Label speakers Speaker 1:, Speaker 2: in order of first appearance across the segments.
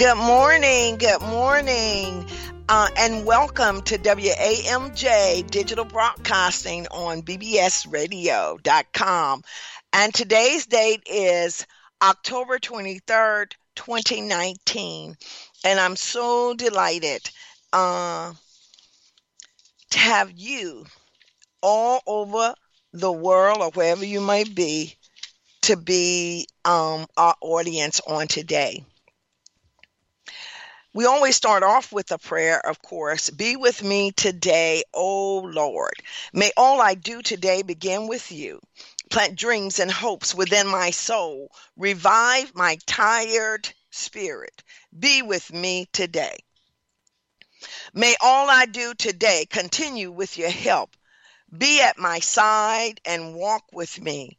Speaker 1: Good morning. Good morning. Uh, and welcome to WAMJ Digital Broadcasting on BBSRadio.com. And today's date is October 23rd, 2019. And I'm so delighted uh, to have you all over the world or wherever you might be to be um, our audience on today. We always start off with a prayer, of course. Be with me today, O Lord. May all I do today begin with you. Plant dreams and hopes within my soul. Revive my tired spirit. Be with me today. May all I do today continue with your help. Be at my side and walk with me.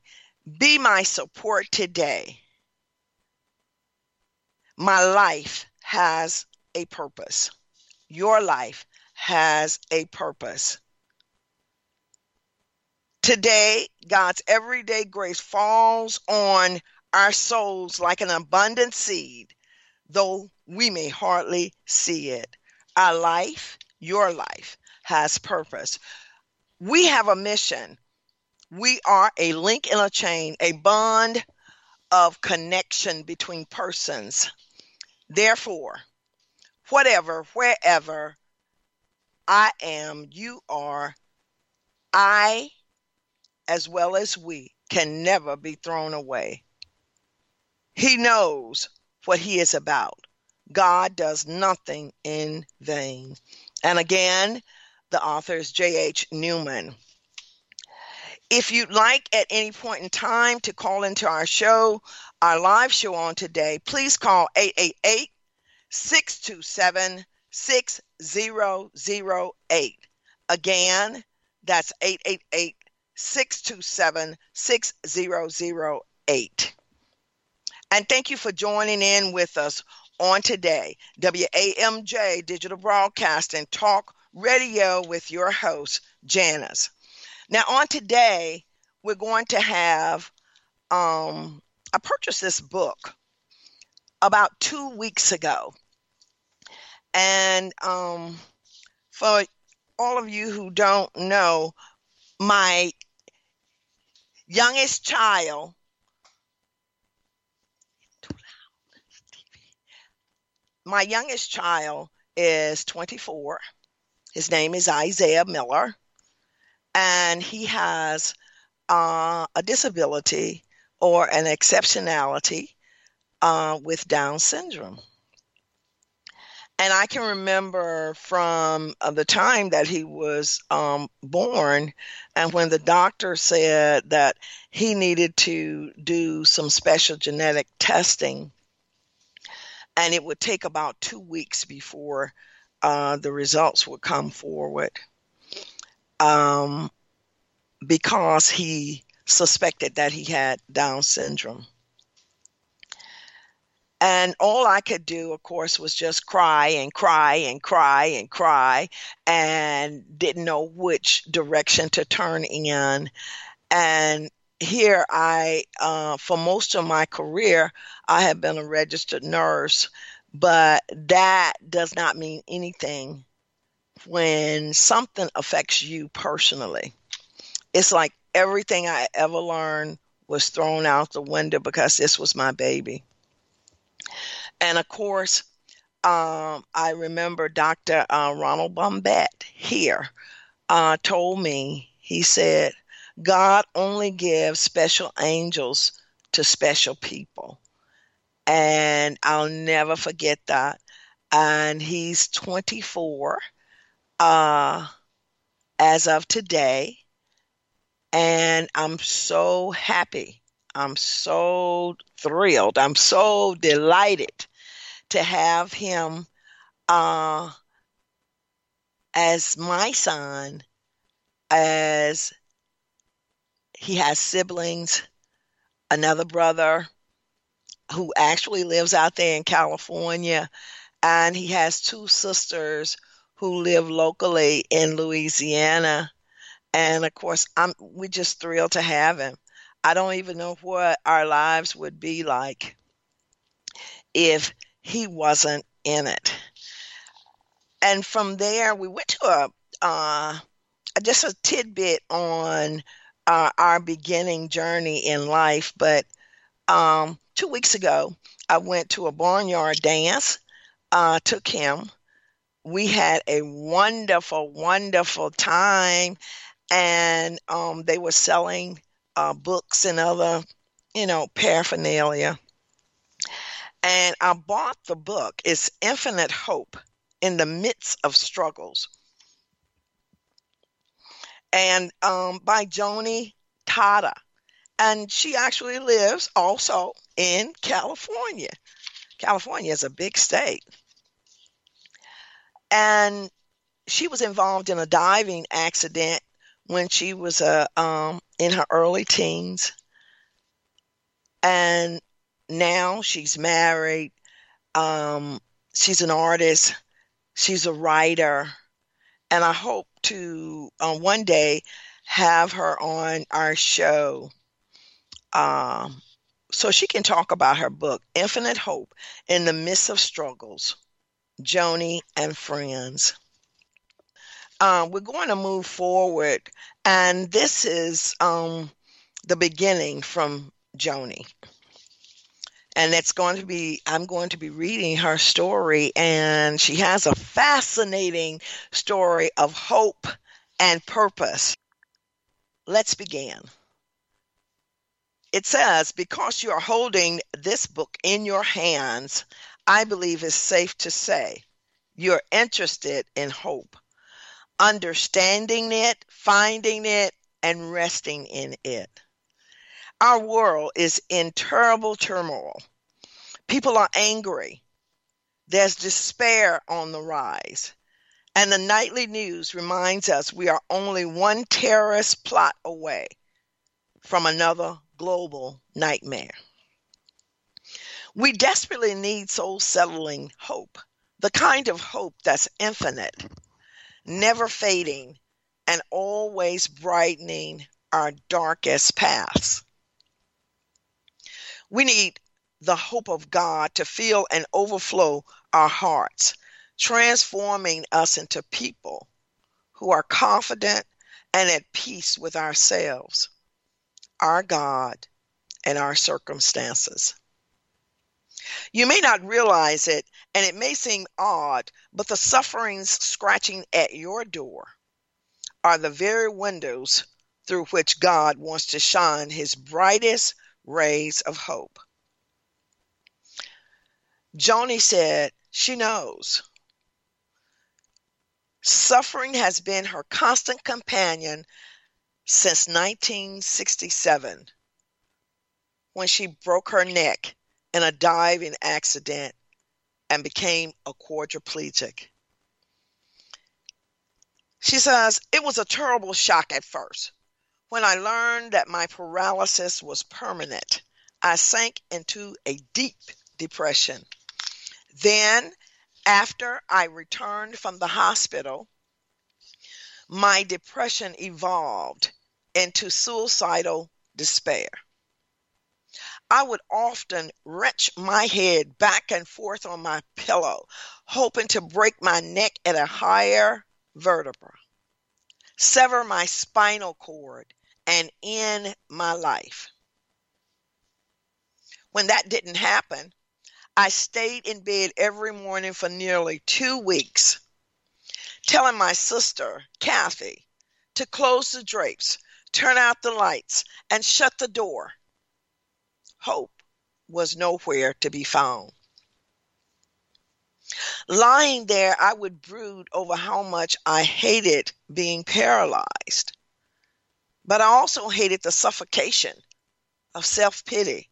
Speaker 1: Be my support today. My life has a purpose. Your life has a purpose. Today, God's everyday grace falls on our souls like an abundant seed, though we may hardly see it. Our life, your life, has purpose. We have a mission. We are a link in a chain, a bond of connection between persons. Therefore, whatever, wherever I am, you are, I, as well as we, can never be thrown away. He knows what he is about. God does nothing in vain. And again, the author is J.H. Newman. If you'd like at any point in time to call into our show, our live show on today, please call 888 627 6008. Again, that's 888 627 6008. And thank you for joining in with us on today. WAMJ Digital Broadcasting Talk Radio with your host, Janice. Now, on today, we're going to have, um, I purchased this book about two weeks ago. And um, for all of you who don't know, my youngest child, my youngest child is 24. His name is Isaiah Miller, and he has uh, a disability or an exceptionality uh, with Down syndrome. And I can remember from uh, the time that he was um, born, and when the doctor said that he needed to do some special genetic testing, and it would take about two weeks before uh, the results would come forward um, because he suspected that he had Down syndrome. And all I could do, of course, was just cry and cry and cry and cry and didn't know which direction to turn in. And here I, uh, for most of my career, I have been a registered nurse, but that does not mean anything when something affects you personally. It's like everything I ever learned was thrown out the window because this was my baby. And of course, um, I remember Dr. Uh, Ronald Bombette here uh, told me, he said, God only gives special angels to special people. And I'll never forget that. And he's 24 uh, as of today. And I'm so happy. I'm so thrilled. I'm so delighted to have him uh, as my son, as he has siblings, another brother who actually lives out there in California, and he has two sisters who live locally in Louisiana. And of course, I'm we're just thrilled to have him. I don't even know what our lives would be like if he wasn't in it. And from there, we went to a uh, just a tidbit on uh, our beginning journey in life. But um, two weeks ago, I went to a barnyard dance, uh, took him. We had a wonderful, wonderful time, and um, they were selling uh, books and other, you know, paraphernalia. And I bought the book. It's Infinite Hope in the Midst of Struggles and um, by Joni Tada. And she actually lives also in California. California is a big state. And she was involved in a diving accident when she was uh, um, in her early teens. And now she's married. Um, she's an artist. She's a writer. And I hope to uh, one day have her on our show um, so she can talk about her book, Infinite Hope in the Midst of Struggles, Joni and Friends. Um, we're going to move forward, and this is um, the beginning from Joni. And it's going to be, I'm going to be reading her story, and she has a fascinating story of hope and purpose. Let's begin. It says, Because you are holding this book in your hands, I believe it's safe to say you're interested in hope, understanding it, finding it, and resting in it. Our world is in terrible turmoil. People are angry. There's despair on the rise. And the nightly news reminds us we are only one terrorist plot away from another global nightmare. We desperately need soul settling hope, the kind of hope that's infinite, never fading, and always brightening our darkest paths. We need the hope of God to fill and overflow our hearts transforming us into people who are confident and at peace with ourselves, our God, and our circumstances. You may not realize it, and it may seem odd, but the sufferings scratching at your door are the very windows through which God wants to shine his brightest rays of hope. Joni said she knows Suffering has been her constant companion since 1967 when she broke her neck in a diving accident and became a quadriplegic. She says, It was a terrible shock at first. When I learned that my paralysis was permanent, I sank into a deep depression. Then after I returned from the hospital, my depression evolved into suicidal despair. I would often wrench my head back and forth on my pillow, hoping to break my neck at a higher vertebra, sever my spinal cord, and end my life. When that didn't happen, I stayed in bed every morning for nearly two weeks, telling my sister, Kathy, to close the drapes, turn out the lights, and shut the door. Hope was nowhere to be found. Lying there, I would brood over how much I hated being paralyzed. But I also hated the suffocation of self pity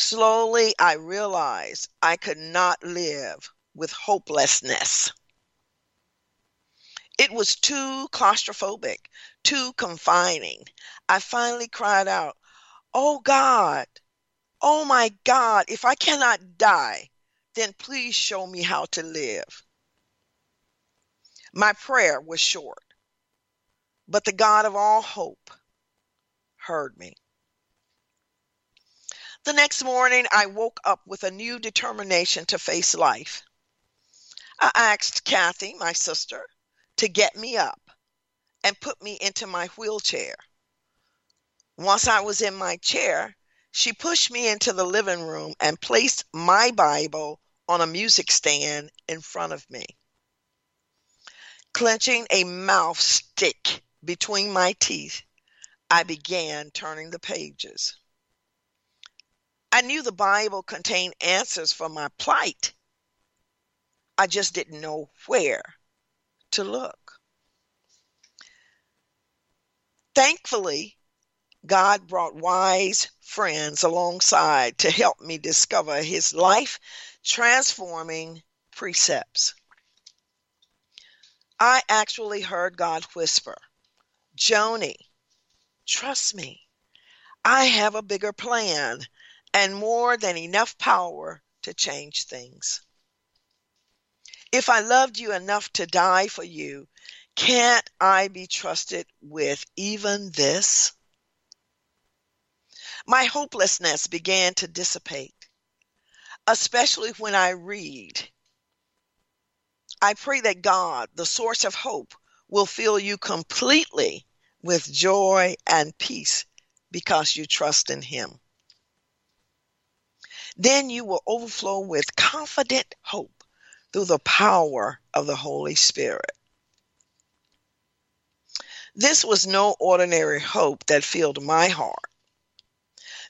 Speaker 1: Slowly, I realized I could not live with hopelessness. It was too claustrophobic, too confining. I finally cried out, Oh God, oh my God, if I cannot die, then please show me how to live. My prayer was short, but the God of all hope heard me. The next morning, I woke up with a new determination to face life. I asked Kathy, my sister, to get me up and put me into my wheelchair. Once I was in my chair, she pushed me into the living room and placed my Bible on a music stand in front of me. Clenching a mouth stick between my teeth, I began turning the pages. I knew the Bible contained answers for my plight. I just didn't know where to look. Thankfully, God brought wise friends alongside to help me discover his life transforming precepts. I actually heard God whisper, Joni, trust me. I have a bigger plan and more than enough power to change things. If I loved you enough to die for you, can't I be trusted with even this? My hopelessness began to dissipate, especially when I read. I pray that God, the source of hope, will fill you completely with joy and peace because you trust in Him. Then you will overflow with confident hope through the power of the Holy Spirit. This was no ordinary hope that filled my heart.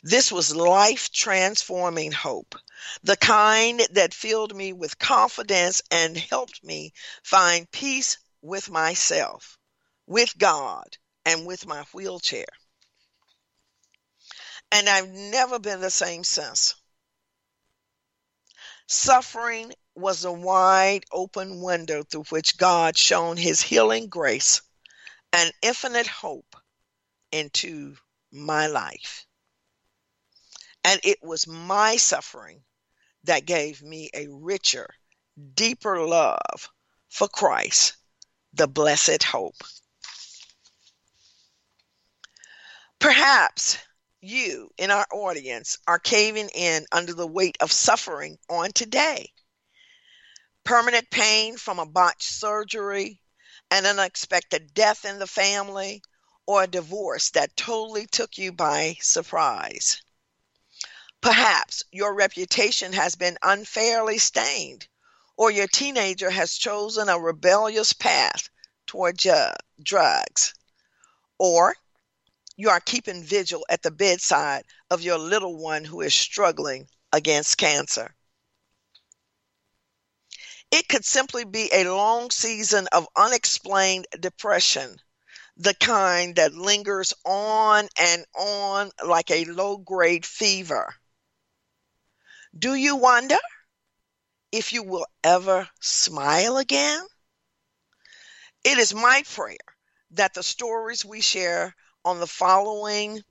Speaker 1: This was life transforming hope, the kind that filled me with confidence and helped me find peace with myself, with God, and with my wheelchair. And I've never been the same since. Suffering was a wide open window through which God shone his healing grace and infinite hope into my life. And it was my suffering that gave me a richer, deeper love for Christ, the blessed hope. Perhaps you in our audience are caving in under the weight of suffering on today. Permanent pain from a botched surgery, an unexpected death in the family, or a divorce that totally took you by surprise. Perhaps your reputation has been unfairly stained, or your teenager has chosen a rebellious path toward ju- drugs, or you are keeping vigil at the bedside of your little one who is struggling against cancer. It could simply be a long season of unexplained depression, the kind that lingers on and on like a low grade fever. Do you wonder if you will ever smile again? It is my prayer that the stories we share on the following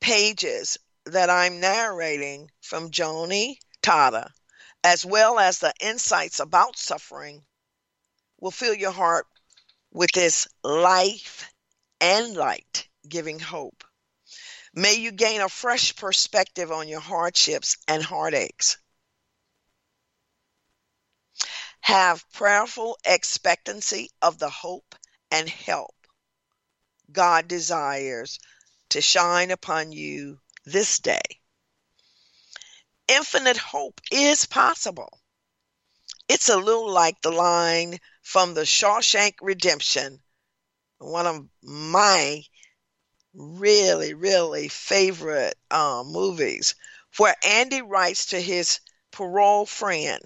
Speaker 1: pages that I'm narrating from Joni Tada, as well as the insights about suffering, will fill your heart with this life and light giving hope. May you gain a fresh perspective on your hardships and heartaches. Have prayerful expectancy of the hope and help God desires to shine upon you this day. Infinite hope is possible. It's a little like the line from the Shawshank Redemption, one of my really, really favorite um, movies, where Andy writes to his parole friend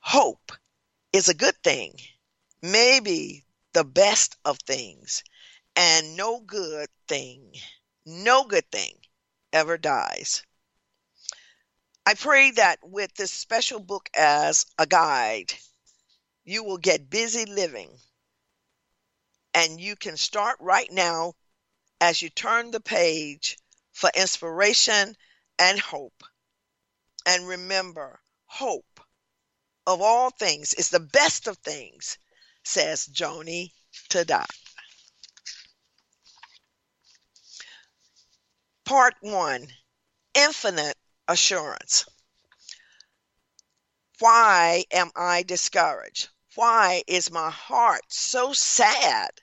Speaker 1: Hope is a good thing, maybe the best of things, and no good thing, no good thing ever dies. I pray that with this special book as a guide, you will get busy living and you can start right now as you turn the page for inspiration and hope. And remember, hope of all things is the best of things, says Joni Tada. Part one Infinite Assurance. Why am I discouraged? Why is my heart so sad?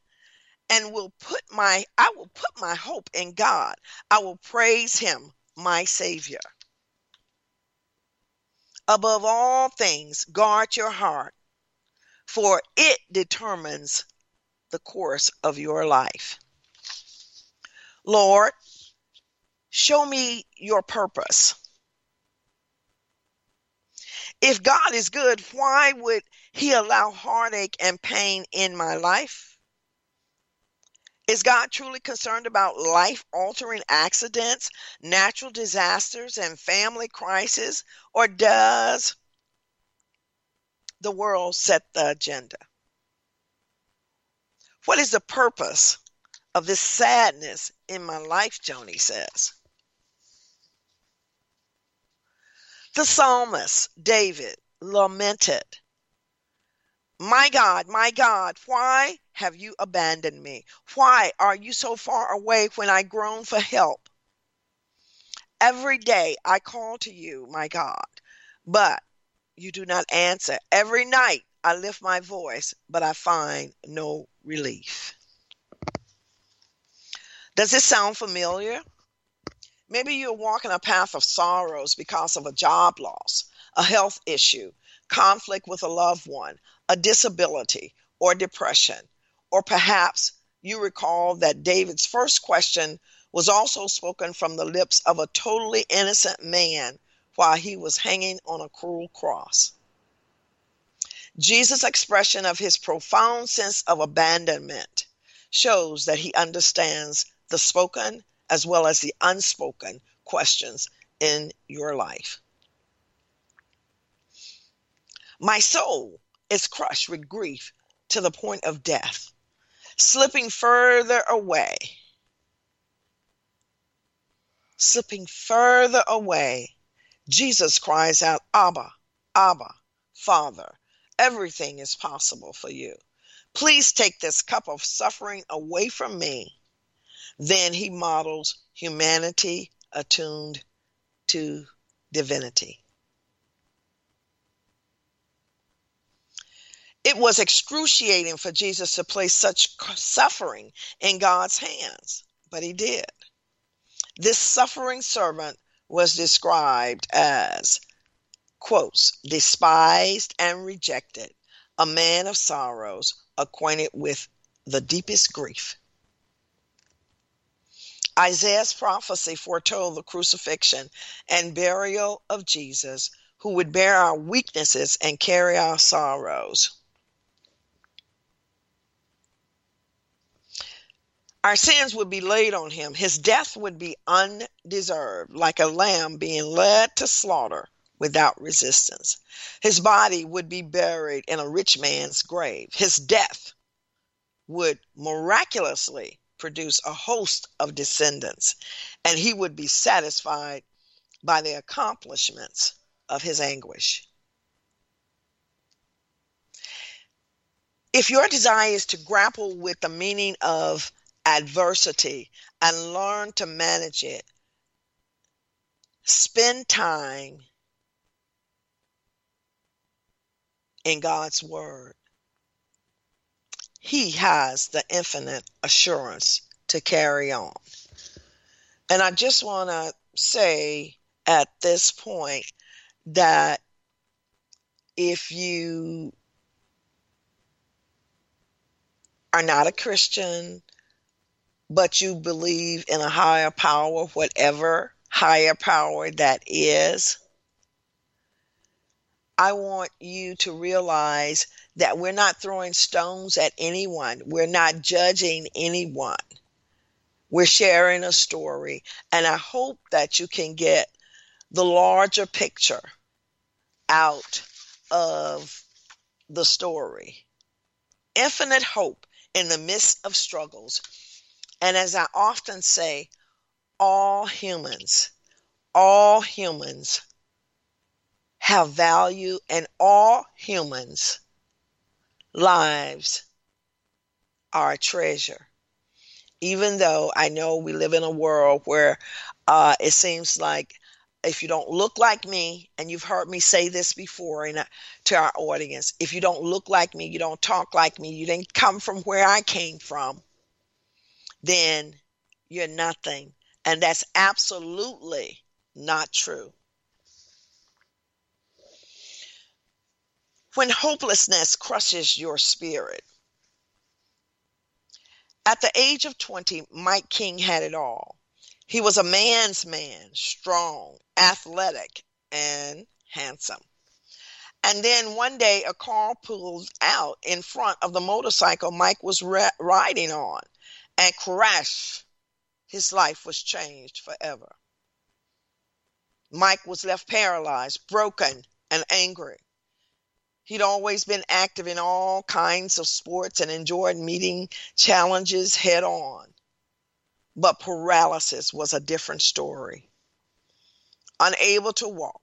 Speaker 1: And will put my I will put my hope in God. I will praise him, my savior. Above all things, guard your heart, for it determines the course of your life. Lord, show me your purpose. If God is good, why would He allow heartache and pain in my life? Is God truly concerned about life altering accidents, natural disasters, and family crises? Or does the world set the agenda? What is the purpose of this sadness in my life? Joni says. The psalmist David lamented, My God, my God, why have you abandoned me? Why are you so far away when I groan for help? Every day I call to you, my God, but you do not answer. Every night I lift my voice, but I find no relief. Does this sound familiar? Maybe you're walking a path of sorrows because of a job loss, a health issue, conflict with a loved one, a disability, or depression. Or perhaps you recall that David's first question was also spoken from the lips of a totally innocent man while he was hanging on a cruel cross. Jesus' expression of his profound sense of abandonment shows that he understands the spoken as well as the unspoken questions in your life. My soul is crushed with grief to the point of death, slipping further away, slipping further away. Jesus cries out, Abba, Abba, Father, everything is possible for you. Please take this cup of suffering away from me. Then he models humanity attuned to divinity. It was excruciating for Jesus to place such suffering in God's hands, but he did. This suffering servant was described as, quotes, despised and rejected, a man of sorrows, acquainted with the deepest grief. Isaiah's prophecy foretold the crucifixion and burial of Jesus, who would bear our weaknesses and carry our sorrows. Our sins would be laid on him. His death would be undeserved, like a lamb being led to slaughter without resistance. His body would be buried in a rich man's grave. His death would miraculously produce a host of descendants, and he would be satisfied by the accomplishments of his anguish. If your desire is to grapple with the meaning of adversity and learn to manage it, spend time in God's Word he has the infinite assurance to carry on. And I just want to say at this point that if you are not a Christian, but you believe in a higher power, whatever higher power that is, I want you to realize that we're not throwing stones at anyone. We're not judging anyone. We're sharing a story. And I hope that you can get the larger picture out of the story. Infinite hope in the midst of struggles. And as I often say, all humans, all humans have value and all humans' lives are a treasure. Even though I know we live in a world where Uh, it seems like if you don't look like me, and you've heard me say this before in a, to our audience, if you don't look like me, you don't talk like me, you didn't come from where I came from, then you're nothing. And that's absolutely not true. When hopelessness crushes your spirit, at the age of 20, Mike King had it all. He was a man's man, strong, athletic, and handsome. And then one day, a car pulled out in front of the motorcycle Mike was riding on and crash, His life was changed forever. Mike was left paralyzed, broken, and angry. He'd always been active in all kinds of sports and enjoyed meeting challenges head on. But paralysis was a different story. Unable to walk,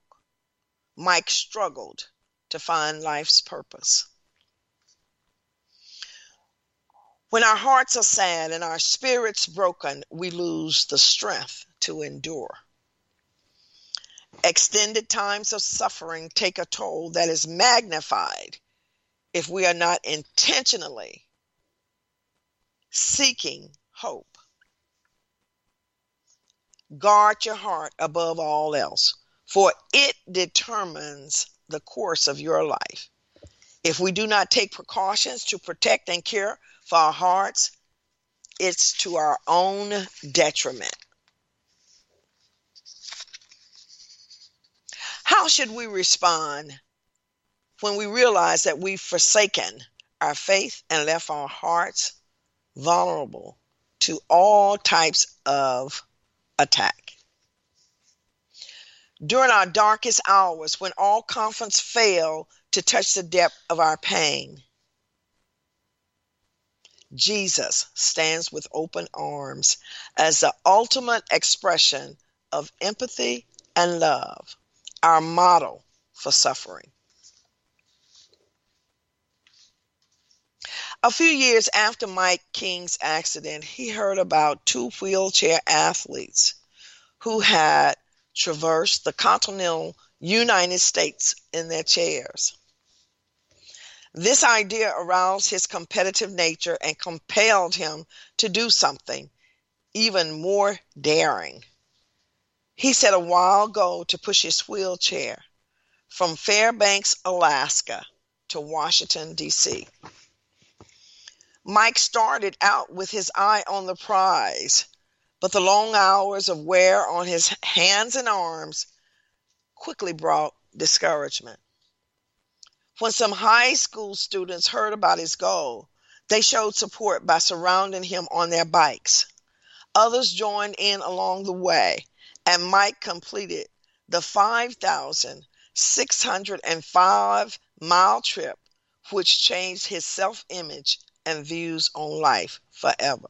Speaker 1: Mike struggled to find life's purpose. When our hearts are sad and our spirits broken, we lose the strength to endure. Extended times of suffering take a toll that is magnified if we are not intentionally seeking hope. Guard your heart above all else, for it determines the course of your life. If we do not take precautions to protect and care for our hearts, it's to our own detriment. How should we respond when we realize that we've forsaken our faith and left our hearts vulnerable to all types of attack? During our darkest hours, when all confidence fail to touch the depth of our pain, Jesus stands with open arms as the ultimate expression of empathy and love, our model for suffering. A few years after Mike King's accident, he heard about two wheelchair athletes who had traversed the continental United States in their chairs. This idea aroused his competitive nature and compelled him to do something even more daring. He set a wild goal to push his wheelchair from Fairbanks, Alaska to Washington, D.C. Mike started out with his eye on the prize, but the long hours of wear on his hands and arms quickly brought discouragement. When some high school students heard about his goal, they showed support by surrounding him on their bikes. Others joined in along the way, and Mike completed the 5,605 mile trip, which changed his self image and views on life forever.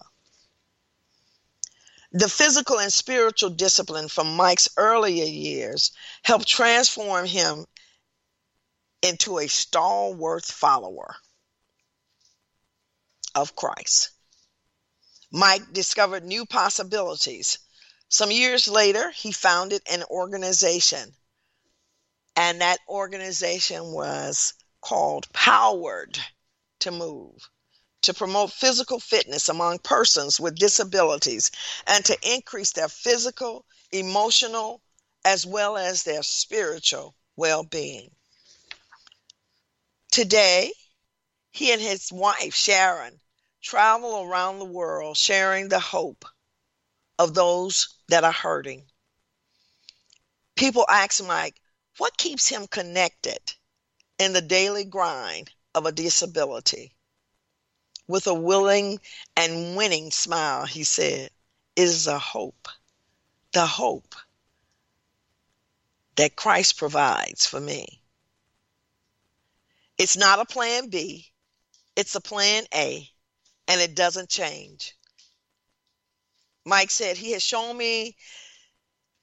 Speaker 1: The physical and spiritual discipline from Mike's earlier years helped transform him into a stalwart follower of Christ. Mike discovered new possibilities. Some years later, he founded an organization, and that organization was called Powered to Move to promote physical fitness among persons with disabilities and to increase their physical, emotional, as well as their spiritual well being. Today, he and his wife, Sharon, travel around the world sharing the hope of those that are hurting. People ask Mike, what keeps him connected in the daily grind of a disability? With a willing and winning smile, he said, is the hope, the hope that Christ provides for me. It's not a plan B, it's a plan A, and it doesn't change. Mike said, He has shown me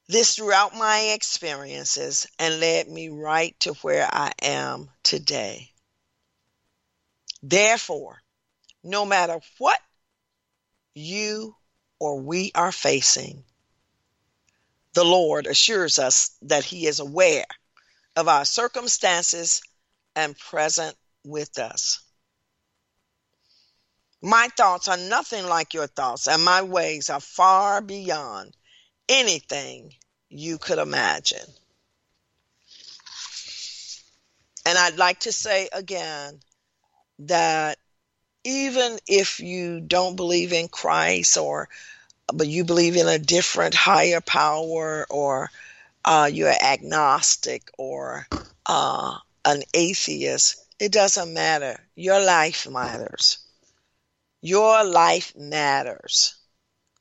Speaker 1: this throughout my experiences and led me right to where I am today. Therefore, no matter what you or we are facing, the Lord assures us that He is aware of our circumstances and present with us. My thoughts are nothing like your thoughts, and my ways are far beyond anything you could imagine. And I'd like to say again that even if you don't believe in Christ or but you believe in a different higher power or uh, you're agnostic or uh, an atheist, it doesn't matter. Your life matters. Your life matters.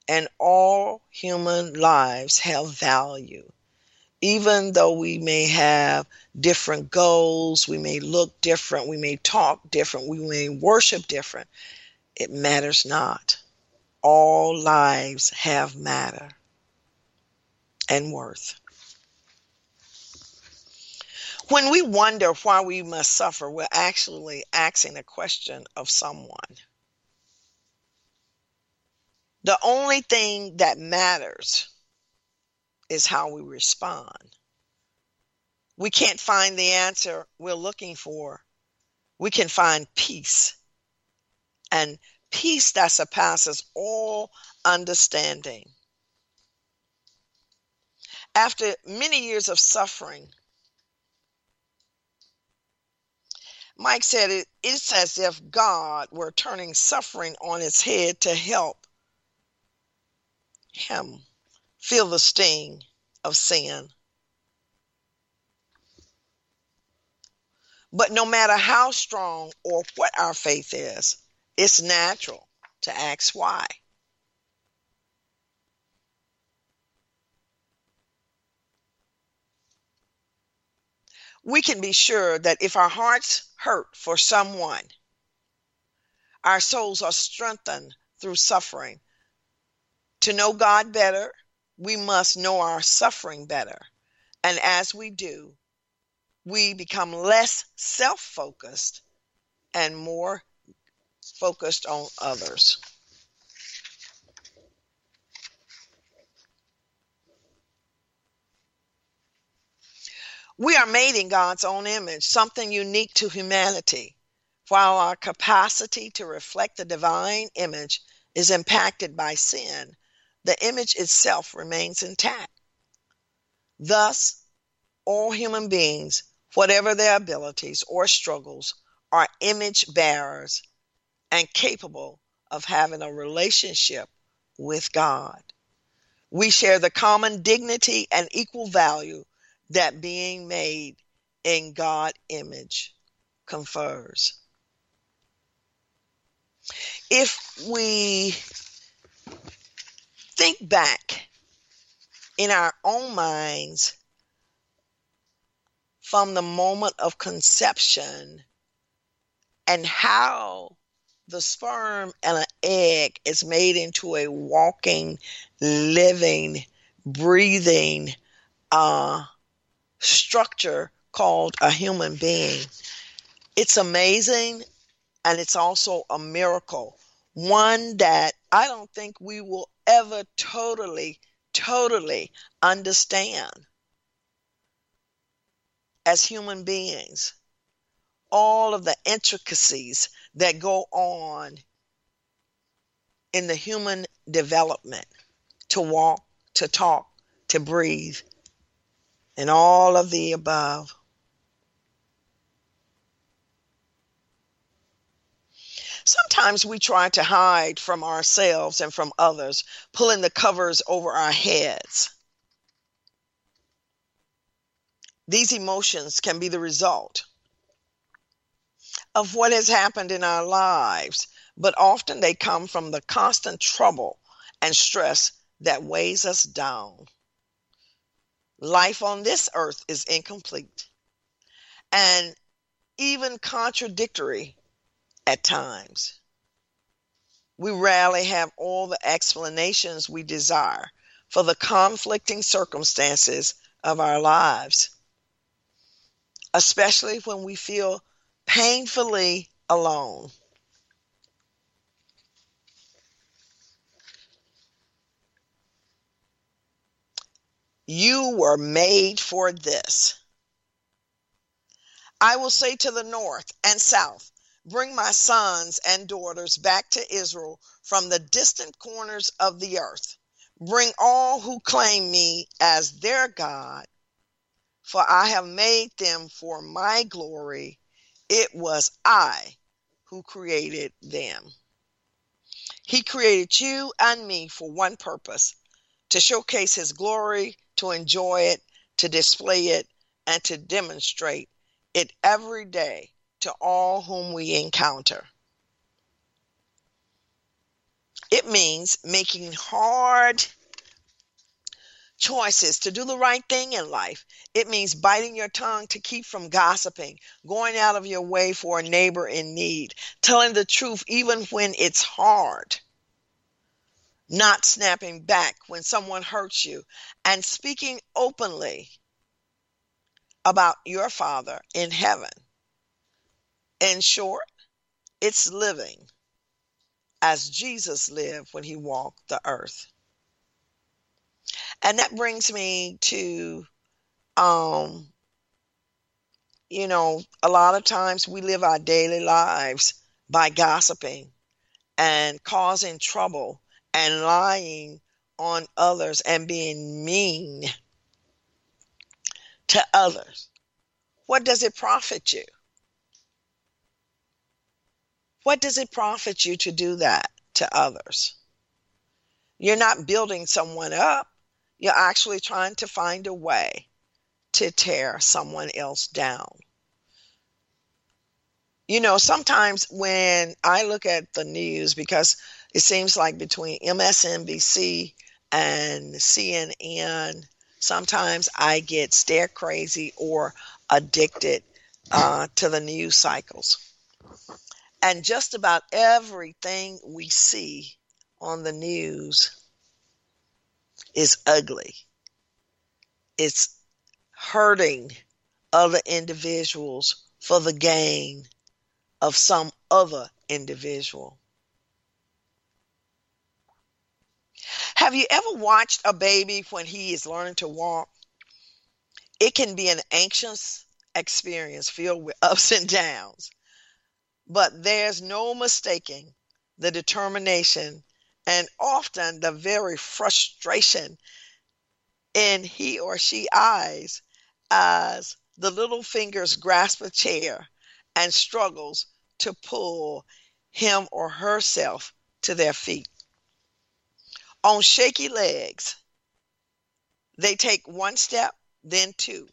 Speaker 1: And all human lives have value. Even though we may have different goals, we may look different, we may talk different, we may worship different, it matters not. All lives have matter and worth. When we wonder why we must suffer, we're actually asking a question of someone. The only thing that matters is how we respond. We can't find the answer we're looking for. We can find peace. And peace that surpasses all understanding. After many years of suffering, Mike said it, it's as if God were turning suffering on its head to help him feel the sting of sin. But no matter how strong or what our faith is, it's natural to ask why. We can be sure that if our hearts hurt for someone, our souls are strengthened through suffering. To know God better, we must know our suffering better. And as we do, we become less self focused and more focused on others. We are made in God's own image, something unique to humanity. While our capacity to reflect the divine image is impacted by sin, the image itself remains intact. Thus, all human beings, whatever their abilities or struggles, are image bearers and capable of having a relationship with God. We share the common dignity and equal value that being made in God image confers. If we think back in our own minds from the moment of conception and how the sperm and an egg is made into a walking, living, breathing uh, structure called a human being. It's amazing and it's also a miracle. One that I don't think we will ever totally, totally understand as human beings. All of the intricacies that go on in the human development to walk, to talk, to breathe, and all of the above. Sometimes we try to hide from ourselves and from others, pulling the covers over our heads. These emotions can be the result of what has happened in our lives, but often they come from the constant trouble and stress that weighs us down. Life on this earth is incomplete and even contradictory at times. We rarely have all the explanations we desire for the conflicting circumstances of our lives, especially when we feel painfully alone. You were made for this. I will say to the north and south, Bring my sons and daughters back to Israel from the distant corners of the earth. Bring all who claim me as their God, for I have made them for my glory. It was I who created them. He created you and me for one purpose to showcase His glory, to enjoy it, to display it, and to demonstrate it every day to all whom we encounter. It means making hard choices to do the right thing in life. It means biting your tongue to keep from gossiping, going out of your way for a neighbor in need, telling the truth even when it's hard, not snapping back when someone hurts you, and speaking openly about your Father in heaven. In short, it's living as Jesus lived when he walked the earth. And that brings me to um you know, a lot of times we live our daily lives by gossiping and causing trouble and lying on others and being mean to others. What does it profit you? What does it profit you to do that to others? You're not building someone up, you're actually trying to find a way to tear someone else down. You know, sometimes when I look at the news, because it seems like between MSNBC and CNN, sometimes I get stare crazy or addicted uh, to the news cycles. And just about everything we see on the news is ugly. It's hurting other individuals for the gain of some other individual. Have you ever watched a baby when he is learning to walk? It can be an anxious experience filled with ups and downs. But there's no mistaking the determination and often the very frustration in he or she eyes as the little fingers grasp a chair and struggles to pull him or herself to their feet. On shaky legs, they take one step, then two.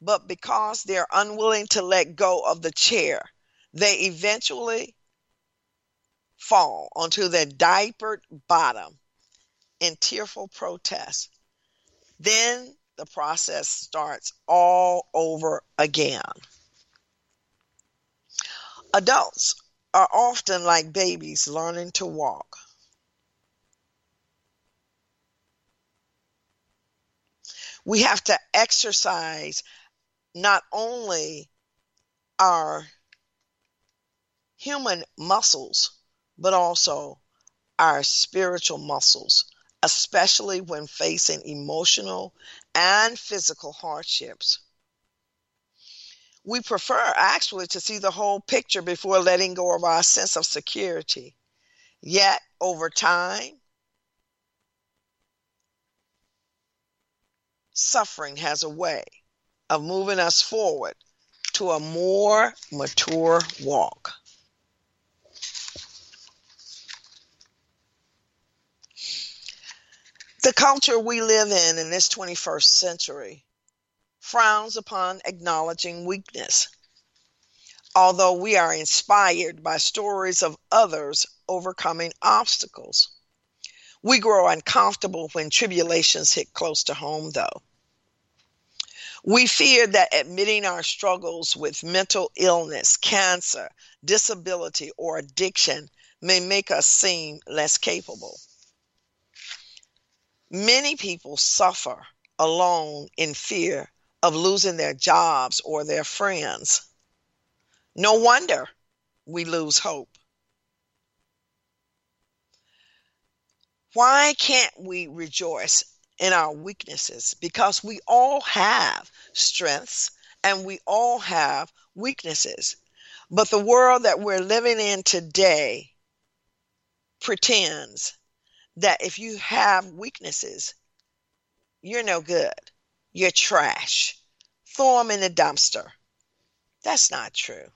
Speaker 1: But because they're unwilling to let go of the chair, they eventually fall onto their diapered bottom in tearful protest. Then the process starts all over again. Adults are often like babies learning to walk. We have to exercise not only our human muscles, but also our spiritual muscles, especially when facing emotional and physical hardships. We prefer actually to see the whole picture before letting go of our sense of security. Yet, over time, suffering has a way of moving us forward to a more mature walk. The culture we live in in this 21st century frowns upon acknowledging weakness. Although we are inspired by stories of others overcoming obstacles, we grow uncomfortable when tribulations hit close to home, though. We fear that admitting our struggles with mental illness, cancer, disability, or addiction may make us seem less capable. Many people suffer alone in fear of losing their jobs or their friends. No wonder we lose hope. Why can't we rejoice in our weaknesses because we all have strengths and we all have weaknesses. But the world that we're living in today pretends that if you have weaknesses, you're no good. You're trash. Throw them in the dumpster. That's not true.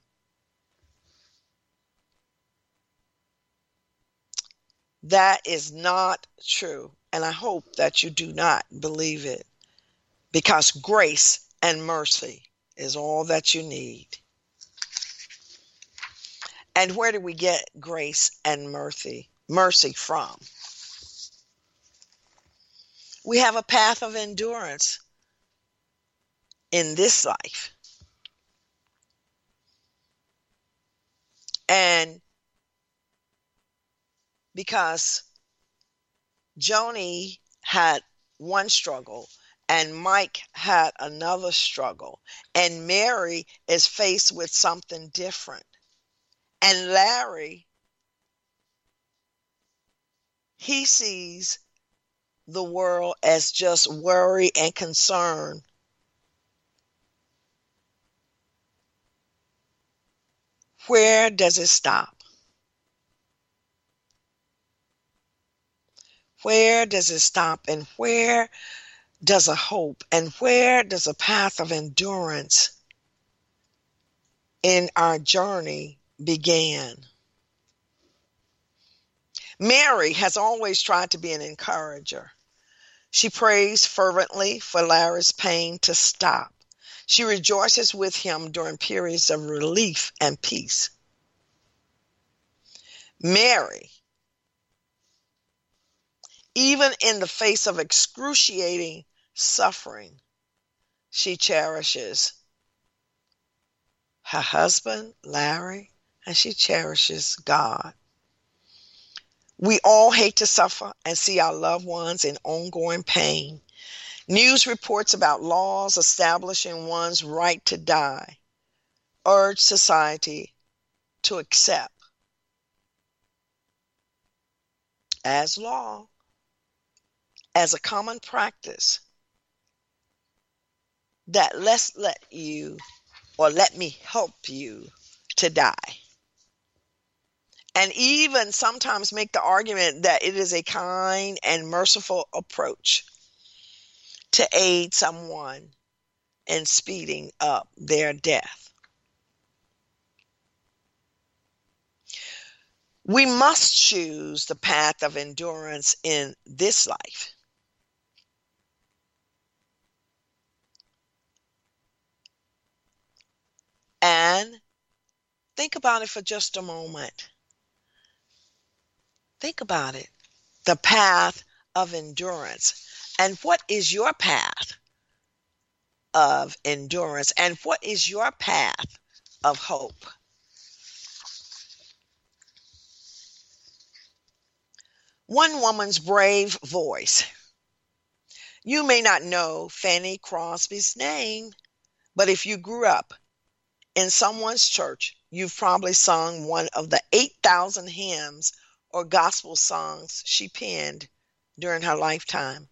Speaker 1: That is not true. And I hope that you do not believe it because grace and mercy is all that you need. And where do we get grace and mercy? Mercy from? We have a path of endurance in this life. And because Joni had one struggle and Mike had another struggle, and Mary is faced with something different. And Larry, he sees the world as just worry and concern. Where does it stop? Where does it stop? And where does a hope and where does a path of endurance in our journey begin? Mary has always tried to be an encourager. She prays fervently for Larry's pain to stop. She rejoices with him during periods of relief and peace. Mary even in the face of excruciating suffering, she cherishes her husband, Larry, and she cherishes God. We all hate to suffer and see our loved ones in ongoing pain. News reports about laws establishing one's right to die urge society to accept as law as a common practice that let's let you or let me help you to die. And even sometimes make the argument that it is a kind and merciful approach to aid someone in speeding up their death. We must choose the path of endurance in this life And think about it for just a moment. Think about it. The path of endurance. And what is your path of endurance? And what is your path of hope? One woman's brave voice. You may not know Fanny Crosby's name, but if you grew up in someone's church, you've probably sung one of the 8,000 hymns or gospel songs she penned during her lifetime.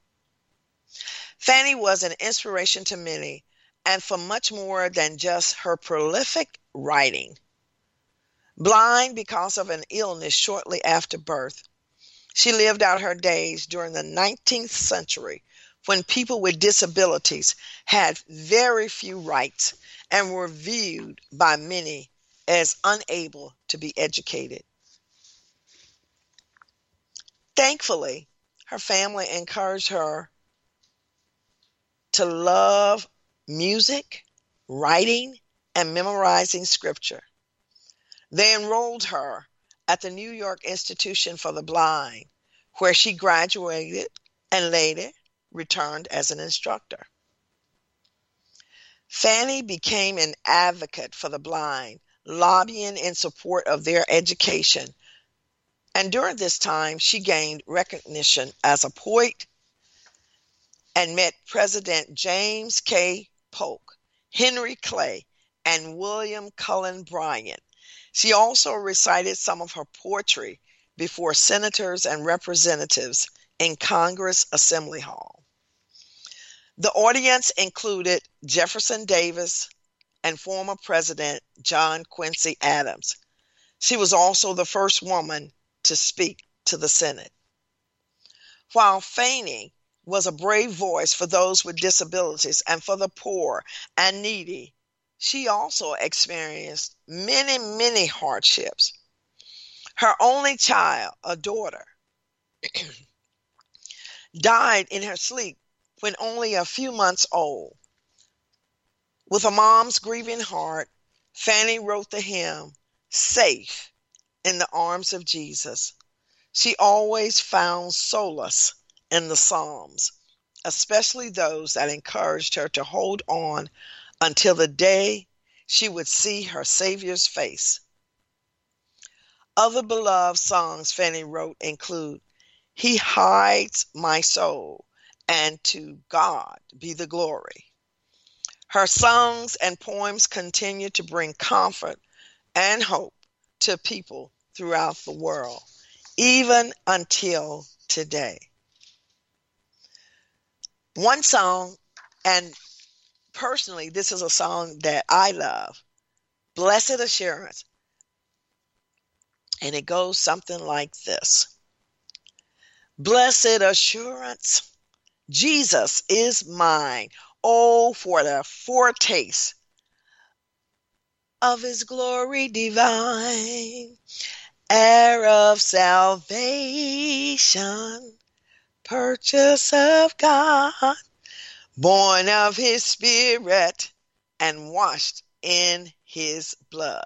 Speaker 1: Fanny was an inspiration to many, and for much more than just her prolific writing. Blind because of an illness shortly after birth, she lived out her days during the 19th century when people with disabilities had very few rights and were viewed by many as unable to be educated. Thankfully, her family encouraged her to love music, writing, and memorizing scripture. They enrolled her at the New York Institution for the Blind, where she graduated and later returned as an instructor. Fanny became an advocate for the blind, lobbying in support of their education. And during this time, she gained recognition as a poet and met President James K. Polk, Henry Clay, and William Cullen Bryant. She also recited some of her poetry before senators and representatives in Congress Assembly Hall. The audience included Jefferson Davis and former President John Quincy Adams. She was also the first woman to speak to the Senate. While Fanny was a brave voice for those with disabilities and for the poor and needy, she also experienced many, many hardships. Her only child, a daughter, died in her sleep when only a few months old. With a mom's grieving heart, Fanny wrote the hymn, Safe in the Arms of Jesus. She always found solace in the Psalms, especially those that encouraged her to hold on until the day she would see her Savior's face. Other beloved songs Fanny wrote include He Hides My Soul and To God Be the Glory. Her songs and poems continue to bring comfort and hope to people throughout the world, even until today. One song, and personally, this is a song that I love Blessed Assurance and it goes something like this Blessed assurance, Jesus is mine. Oh, for the foretaste of his glory divine, heir of salvation, purchase of God, born of his spirit, and washed in his blood.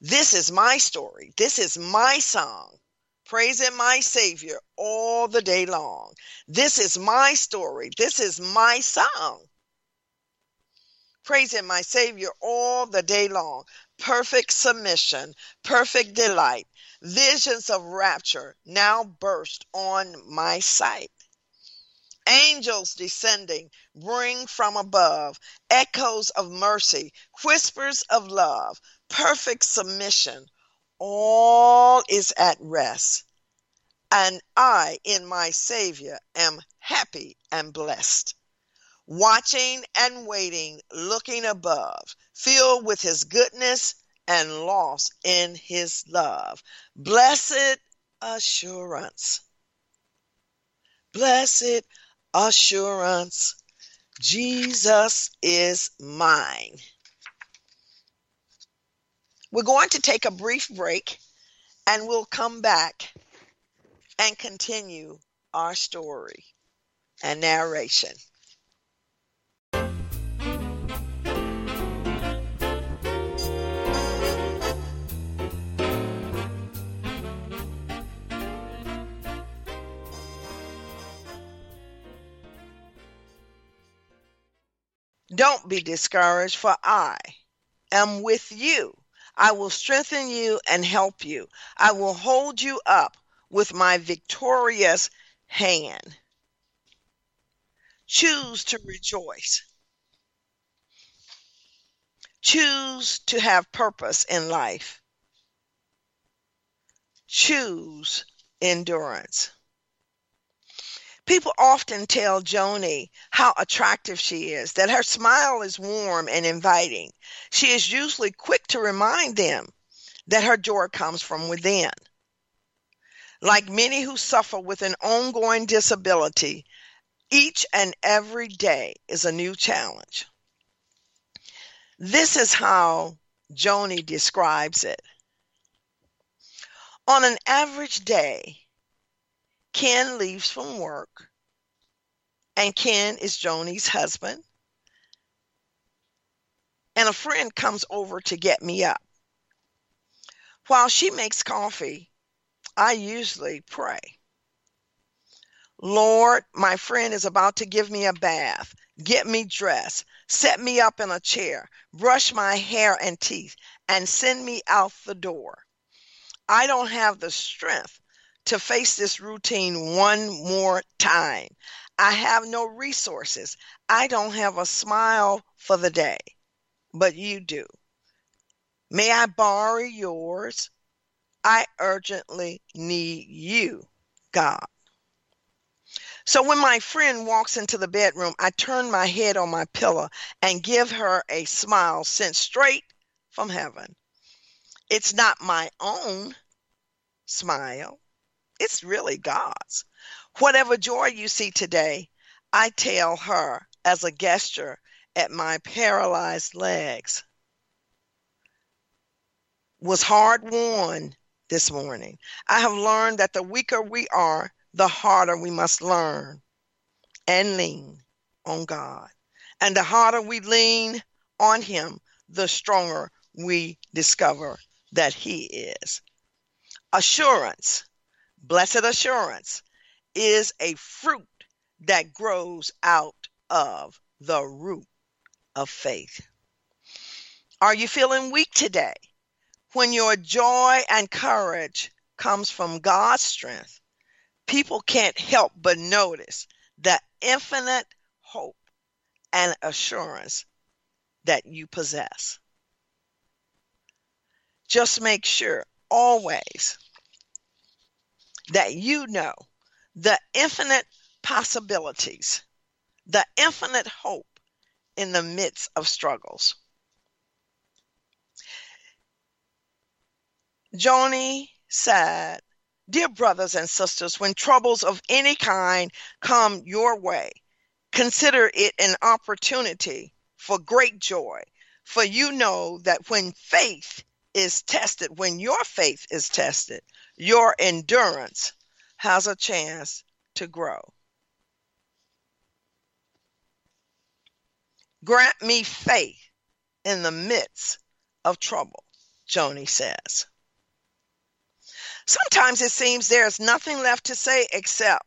Speaker 1: This is my story. This is my song. Praising my Savior all the day long. This is my story. This is my song. Praising my Savior all the day long. Perfect submission, perfect delight. Visions of rapture now burst on my sight. Angels descending bring from above echoes of mercy, whispers of love, perfect submission, all is at rest. And I, in my Savior, am happy and blessed. Watching and waiting, looking above, filled with His goodness and lost in His love. Blessed assurance. Blessed assurance. Jesus is mine. We're going to take a brief break and we'll come back and continue our story and narration. Don't be discouraged, for I am with you I will strengthen you and help you. I will hold you up with my victorious hand. Choose to rejoice. Choose to have purpose in life. Choose endurance. People often tell Joni how attractive she is, that her smile is warm and inviting. She is usually quick to remind them that her joy comes from within. Like many who suffer with an ongoing disability, each and every day is a new challenge. This is how Joni describes it. On an average day, Ken leaves from work, and Ken is Joni's husband. And a friend comes over to get me up. While she makes coffee, I usually pray. Lord, my friend is about to give me a bath, get me dressed, set me up in a chair, brush my hair and teeth, and send me out the door. I don't have the strength to face this routine one more time. I have no resources. I don't have a smile for the day, but you do. May I borrow yours? I urgently need you, God. So when my friend walks into the bedroom, I turn my head on my pillow and give her a smile sent straight from heaven. It's not my own smile, it's really God's. Whatever joy you see today, I tell her as a gesture at my paralyzed legs, was hard won this morning. I have learned that the weaker we are, the harder we must learn and lean on God. And the harder we lean on Him, the stronger we discover that He is. Assurance, blessed assurance, is a fruit that grows out of the root of faith. Are you feeling weak today? When your joy and courage comes from God's strength, people can't help but notice the infinite hope and assurance that you possess. Just make sure always that you know the infinite possibilities, the infinite hope in the midst of struggles. Joni said, Dear brothers and sisters, when troubles of any kind come your way, consider it an opportunity for great joy. For you know that when faith is tested, when your faith is tested, your endurance has a chance to grow. Grant me faith in the midst of trouble, Joni says. Sometimes it seems there's nothing left to say except,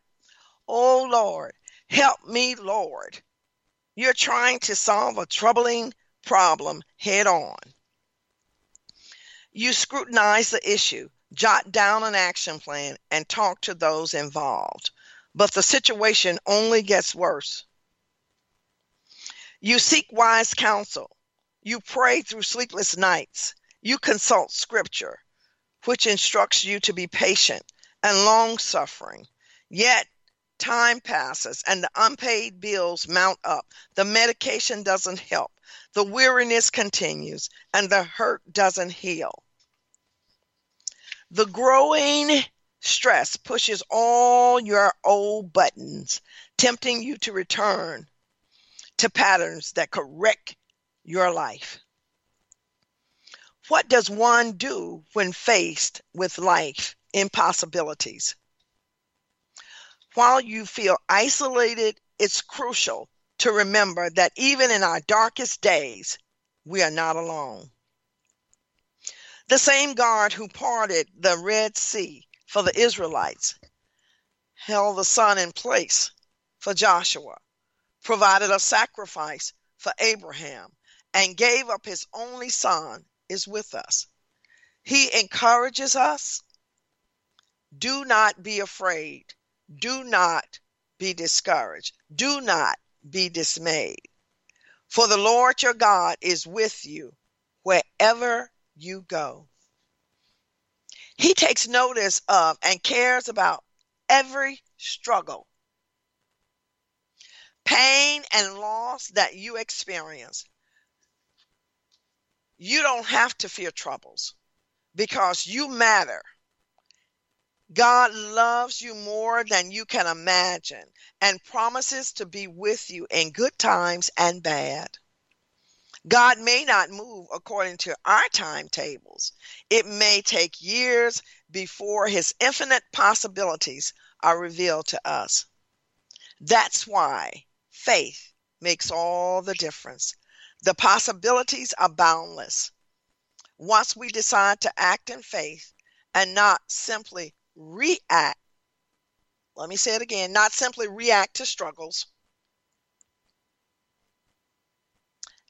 Speaker 1: Oh Lord, help me, Lord. You're trying to solve a troubling problem head on. You scrutinize the issue, jot down an action plan, and talk to those involved. But the situation only gets worse. You seek wise counsel. You pray through sleepless nights. You consult scripture, which instructs you to be patient and long suffering. Yet time passes and the unpaid bills mount up. The medication doesn't help. The weariness continues and the hurt doesn't heal. The growing stress pushes all your old buttons, tempting you to return to patterns that correct your life. What does one do when faced with life impossibilities? While you feel isolated, it's crucial to remember that even in our darkest days, we are not alone. The same God who parted the Red Sea for the Israelites held the sun in place for Joshua provided a sacrifice for Abraham, and gave up his only son, is with us. He encourages us. Do not be afraid. Do not be discouraged. Do not be dismayed. For the Lord your God is with you wherever you go. He takes notice of and cares about every struggle pain and loss that you experience, you don't have to fear troubles because you matter. God loves you more than you can imagine and promises to be with you in good times and bad. God may not move according to our timetables. It may take years before his infinite possibilities are revealed to us. That's why Faith makes all the difference. The possibilities are boundless. Once we decide to act in faith and not simply react, let me say it again, not simply react to struggles,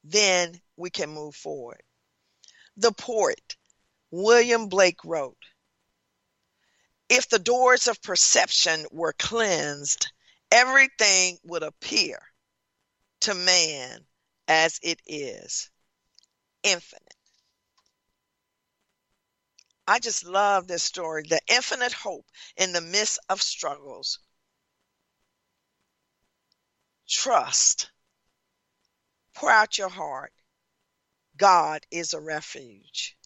Speaker 1: then we can move forward. The poet William Blake wrote If the doors of perception were cleansed, everything would appear to man as it is infinite. I just love this story the infinite hope in the midst of struggles. trust, pour out your heart. God is a refuge.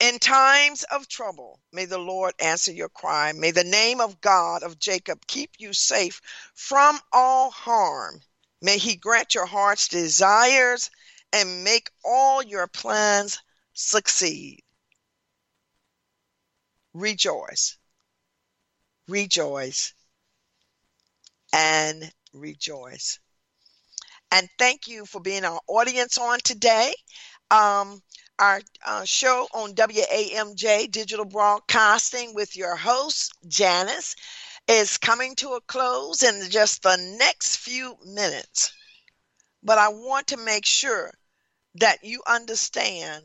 Speaker 1: In times of trouble, may the Lord answer your cry. May the name of God of Jacob keep you safe from all harm. May he grant your heart's desires and make all your plans succeed. Rejoice, rejoice, and rejoice. And thank you for being our audience on today. Um, our uh, show on WAMJ Digital Broadcasting with your host, Janice, is coming to a close in just the next few minutes. But I want to make sure that you understand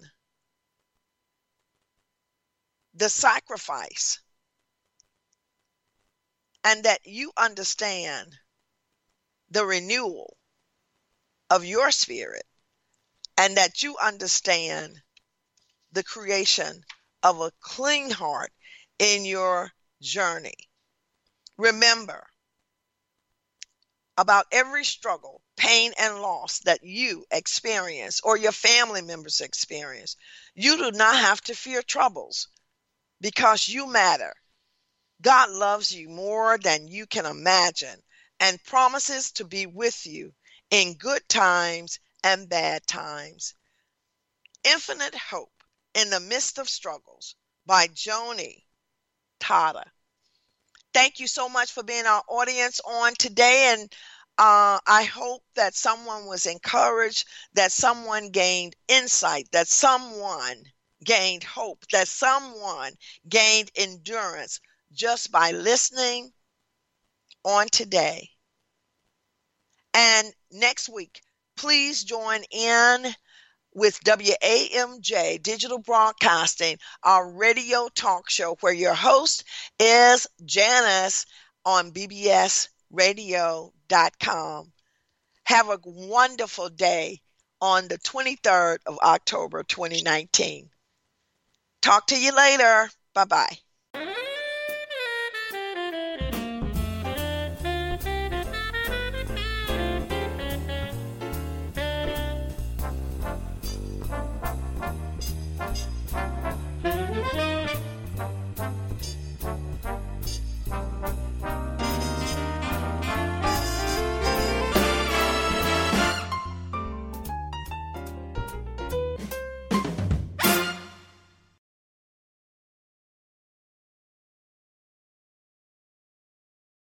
Speaker 1: the sacrifice and that you understand the renewal of your spirit and that you understand the creation of a clean heart in your journey. Remember about every struggle, pain, and loss that you experience or your family members experience. You do not have to fear troubles because you matter. God loves you more than you can imagine and promises to be with you in good times and bad times. Infinite Hope in the Midst of Struggles by Joni Tada. Thank you so much for being our audience on today. And uh, I hope that someone was encouraged, that someone gained insight, that someone gained hope, that someone gained endurance just by listening on today. And next week, please join in with WAMJ Digital Broadcasting, our radio talk show, where your host is Janice on BBSRadio.com. Have a wonderful day on the 23rd of October 2019. Talk to you later. Bye bye.